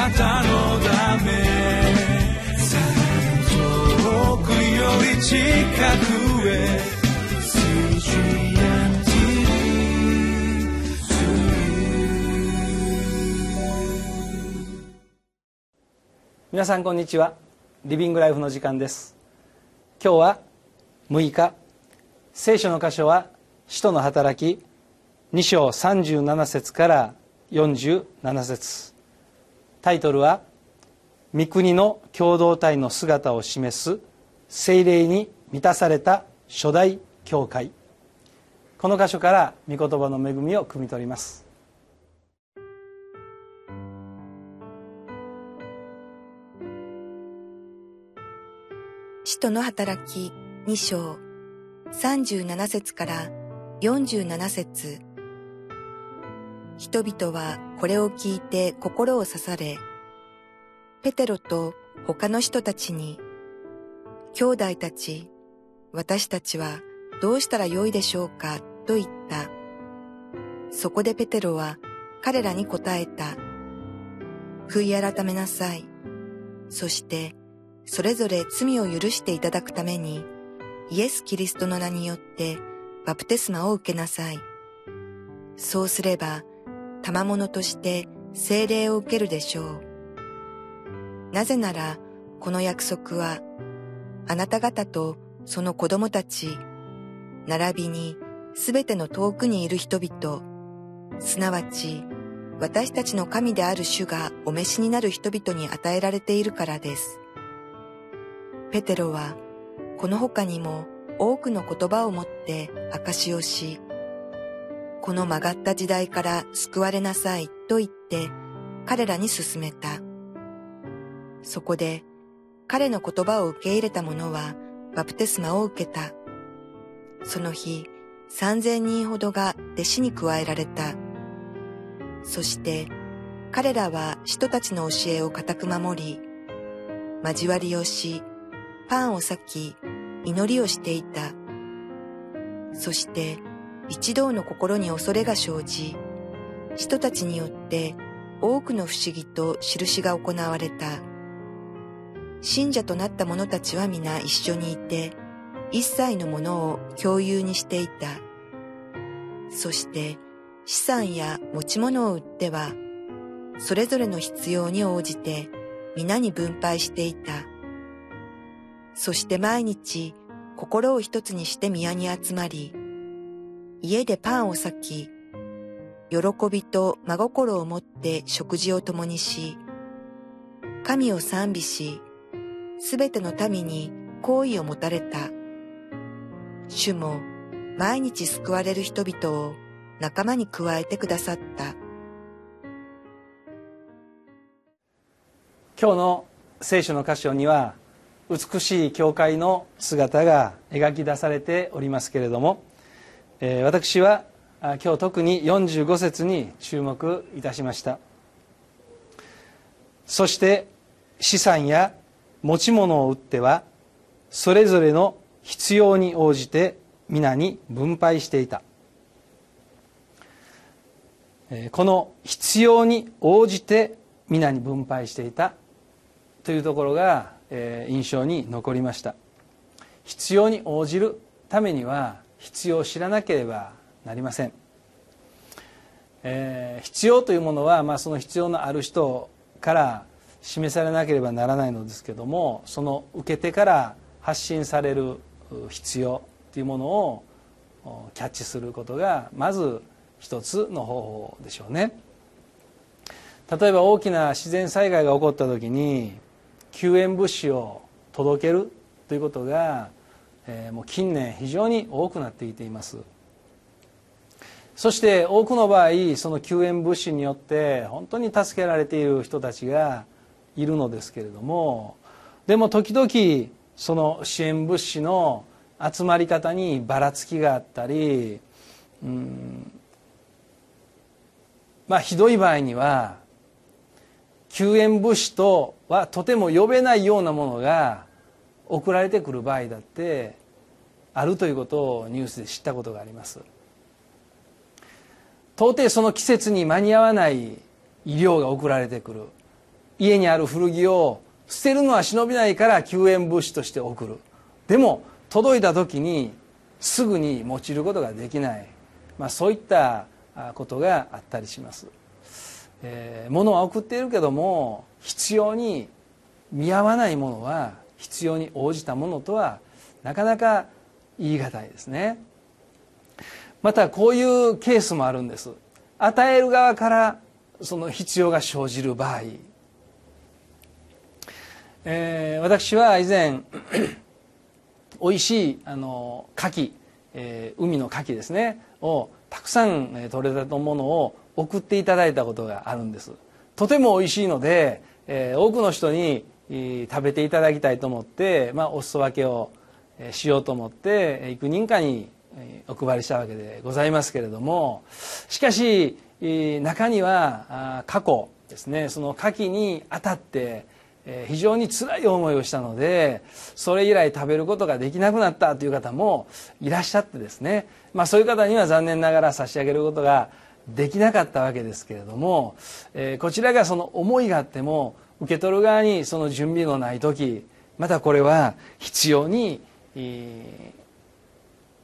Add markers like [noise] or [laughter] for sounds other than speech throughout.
なたのため遠くより近くへ皆さんこんにちは。リビングライフの時間です。今日は6日。聖書の箇所は使徒の働き。2章37節から47節。タイトルは御国の共同体の姿を示す精霊に満たされた初代教会。この箇所から御言葉の恵みを汲み取ります。使徒の働き2章37節から47節。人々はこれを聞いて心を刺され、ペテロと他の人たちに、兄弟たち、私たちはどうしたらよいでしょうかと言った。そこでペテロは彼らに答えた。悔い改めなさい。そしてそれぞれ罪を許していただくために、イエス・キリストの名によってバプテスマを受けなさい。そうすれば、賜物として聖霊を受けるでしょう。なぜなら、この約束は、あなた方とその子供たち、並びにすべての遠くにいる人々、すなわち、私たちの神である主がお召しになる人々に与えられているからです。ペテロはこの他にも多くの言葉をもって証しをし、この曲がった時代から救われなさいと言って彼らに進めた。そこで彼の言葉を受け入れた者はバプテスマを受けた。その日三千人ほどが弟子に加えられた。そして彼らは人たちの教えを固く守り、交わりをし、パンを裂き、祈りをしていた。そして一同の心に恐れが生じ、人たちによって多くの不思議と印が行われた。信者となった者たちは皆一緒にいて、一切のものを共有にしていた。そして資産や持ち物を売っては、それぞれの必要に応じて皆に分配していた。そして毎日心を一つにして宮に集まり、家でパンを裂き、喜びと真心を持って食事を共にし、神を賛美し、すべての民に好意を持たれた。主も毎日救われる人々を仲間に加えてくださった。今日の聖書の箇所には美しい教会の姿が描き出されておりますけれども、えー、私は今日特に45節に注目いたしました。そして資産や持ち物を売ってはそれぞれの必要に応じて皆に分配していた。この必要に応じて皆に分配していた。というところが印象に残りました。必要に応じるためには必要を知らなければなりません、えー、必要というものは、まあ、その必要のある人から示されなければならないのですけどもその受け手から発信される必要というものをキャッチすることがまず一つの方法でしょうね。例えば大きな自然災害が起こった時に救援物資を届けるということが、えー、もう近年非常に多くなってきています。そして多くの場合その救援物資によって本当に助けられている人たちがいるのですけれどもでも時々その支援物資の集まり方にばらつきがあったりうんまあひどい場合には救援物資とはとても呼べないようなものが送られてくる場合だってあるということをニュースで知ったことがあります。到底その季節に間に合わない医療が送られてくる。家にある古着を捨てるのは忍びないから救援物資として送る。でも届いた時にすぐに用いることができない、まあ、そういったことがあったりします、えー、物は送っているけども必要に見合わないものは必要に応じたものとはなかなか言い難いですね。またこういうケースもあるんです。与える側からその必要が生じる場合、えー、私は以前 [coughs] 美味しいあの牡蠣、えー、海の牡蠣ですねをたくさん取れたものを送っていただいたことがあるんです。とても美味しいので、えー、多くの人に食べていただきたいと思って、まあ、お裾分けをしようと思って幾人かにお配りしたわけでございますけれどもしかし中には過去ですねその牡蠣に当たって非常に辛い思いをしたのでそれ以来食べることができなくなったという方もいらっしゃってですね、まあ、そういう方には残念ながら差し上げることができなかったわけですけれども、えこちらがその思いがあっても受け取る側にその準備のない時またこれは必要に、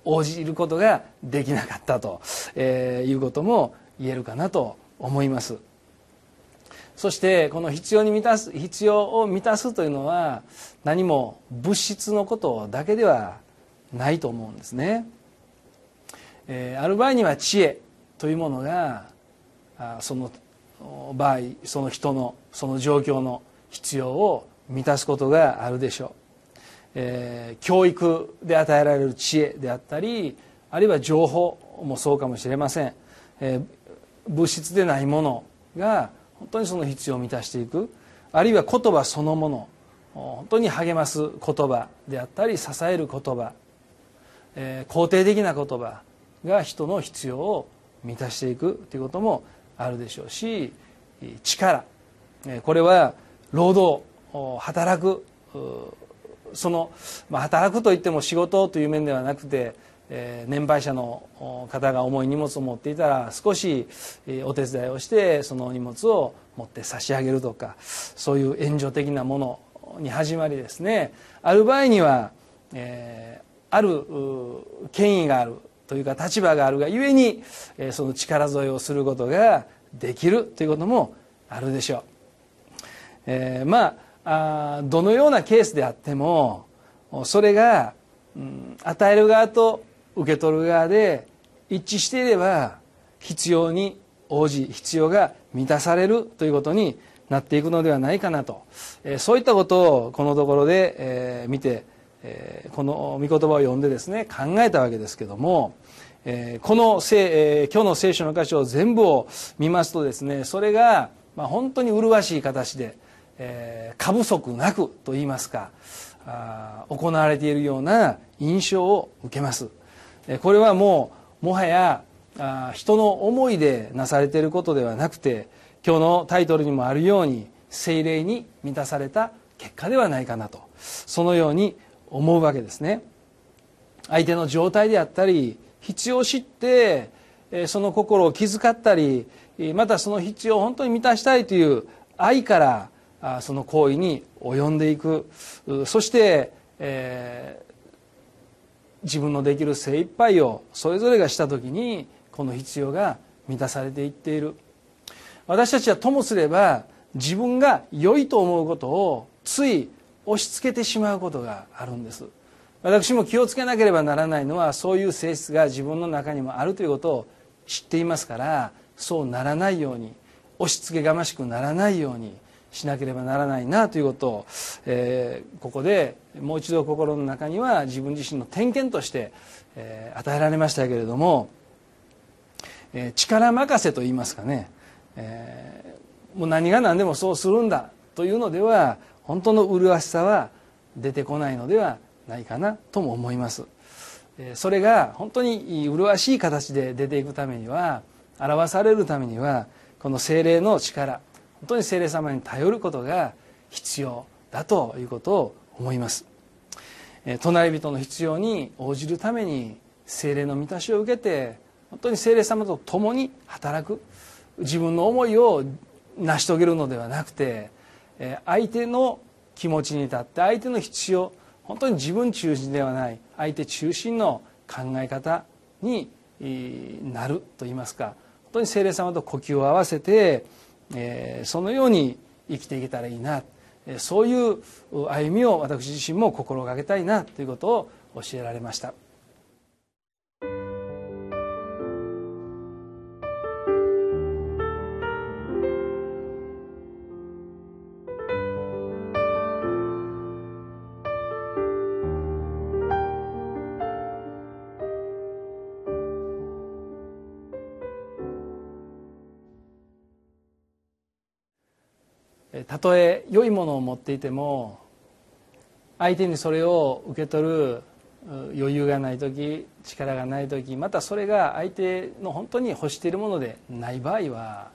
応じることができなかったと、えいうことも言えるかなと思います。そしてこの必要に満たす必要を満たすというのは何も物質のことだけではないと思うんですね、えー、ある場合には知恵というものがあその場合その人のその状況の必要を満たすことがあるでしょう、えー、教育で与えられる知恵であったりあるいは情報もそうかもしれません、えー、物質でないものが本当にその必要を満たしていく。あるいは言葉そのもの本当に励ます言葉であったり支える言葉、えー、肯定的な言葉が人の必要を満たしていくということもあるでしょうし力。これは労働働くその、まあ、働くといっても仕事という面ではなくてえー、年配者の方が重い荷物を持っていたら少しお手伝いをしてその荷物を持って差し上げるとかそういう援助的なものに始まりですねある場合には、えー、ある権威があるというか立場があるがゆえに、えー、その力添えをすることができるということもあるでしょう。えー、まああどのようなケースであってもそれが、うん、与える側と受け取る側で一致していれば必要に応じ必要が満たされるということになっていくのではないかなと、えそういったことをこのところで、え見て、えーこの御言葉を読んでですね考えたわけですけども、えこの聖、え今日の聖書の箇所を全部を見ますとですねそれが、まあ、本当に麗しい形で、え過不足なくといいますかあ行われているような印象を受けます。これはもうもはやあ人の思いでなされていることではなくて今日のタイトルにもあるように精霊に満たされた結果ではないかなとそのように思うわけですね相手の状態であったり必要を知ってその心を気遣ったりまたその必要を本当に満たしたいという愛からその行為に及んでいく。そして、え自分のできる精一杯をそれぞれがした時にこの必要が満たされていっている。私たちはともすれば自分が良いと思うことをつい押し付けてしまうことがあるんです。私も気をつけなければならないのはそういう性質が自分の中にもあるということを知っていますからそうならないように押し付けがましくならないようにしなければならないなということを、えー、ここでもう一度心の中には自分自身の点検として、えー、与えられましたけれども、えー、力任せと言いますかね、えー、もう何が何でもそうするんだというのでは本当の麗しさは出てこないのではないかなとも思います。それが本当に麗しい形で出ていくためには表されるためにはこの精霊の力本当に聖霊様に頼ることが必要だということを思います。隣人の必要に応じるために聖霊の満たしを受けて本当に聖霊様と共に働く自分の思いを成し遂げるのではなくて相手の気持ちに立って相手の必要本当に自分中心ではない相手中心の考え方になるといいますか本当に精霊様と呼吸を合わせてえそのように生きていけたらいいなそういう歩みを私自身も心がけたいなということを教えられました。たとえ良いものを持っていても相手にそれを受け取る余裕がない時力がない時またそれが相手の本当に欲しているものでない場合は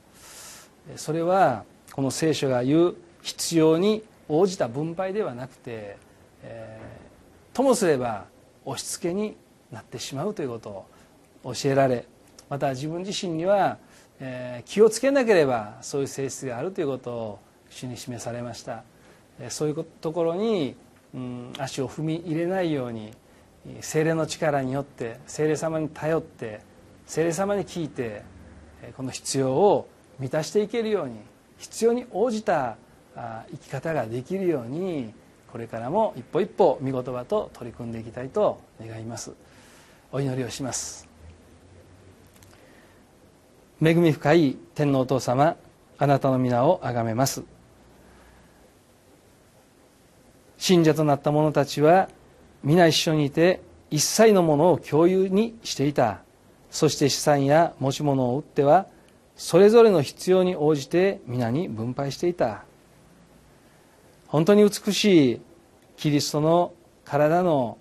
それはこの聖書が言う必要に応じた分配ではなくて、えー、ともすれば押し付けになってしまうということを教えられまた自分自身には、えー、気をつけなければそういう性質があるということを主に示されました。そういうところに、うん、足を踏み入れないように精霊の力によって精霊様に頼って精霊様に聞いてこの必要を満たしていけるように必要に応じた生き方ができるようにこれからも一歩一歩見言葉と取り組んでいきたいと願います。お祈りをします。恵み深い天皇お父様あなたの皆をあがめます。信者となった者たちは皆一緒にいて一切のものを共有にしていた。そして資産や持ち物を売ってはそれぞれの必要に応じて皆に分配していた。本当に美しいキリストの体の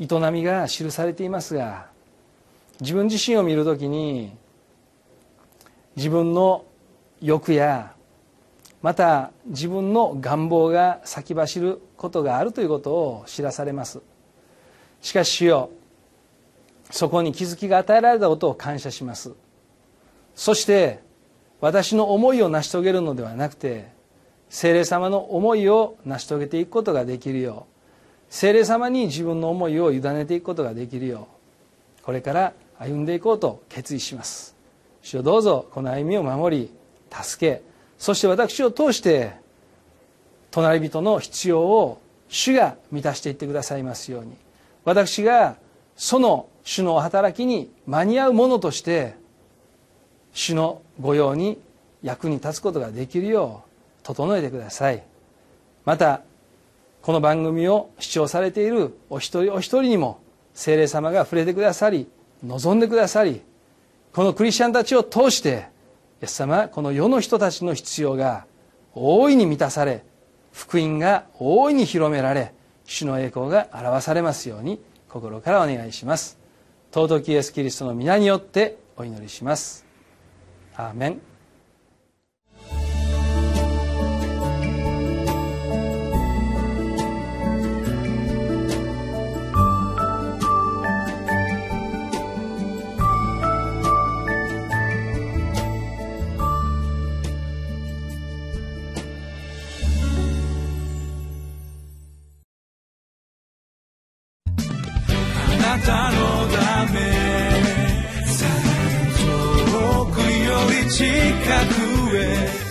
営みが記されていますが自分自身を見るときに自分の欲やまた自分の願望が先走ることがあるということを知らされます。しかし主よそこに気づきが与えられたことを感謝します。そして私の思いを成し遂げるのではなくて精霊様の思いを成し遂げていくことができるよう精霊様に自分の思いを委ねていくことができるようこれから歩んでいこうと決意します。主よどうぞこの歩みを守り助けそして私を通して隣人の必要を主が満たしていってくださいますように。私がその主の働きに間に合うものとして主の御用に役に立つことができるよう整えてください。またこの番組を視聴されているお一人お一人にも精霊様が触れてくださり望んでくださりこのクリスチャンたちを通してイエス様この世の人たちの必要が大いに満たされ福音が大いに広められ主の栄光が表されますように心からお願いします。尊きイエス・キリストの皆によってお祈りします。アーメン。たのため。遠くより近くへ。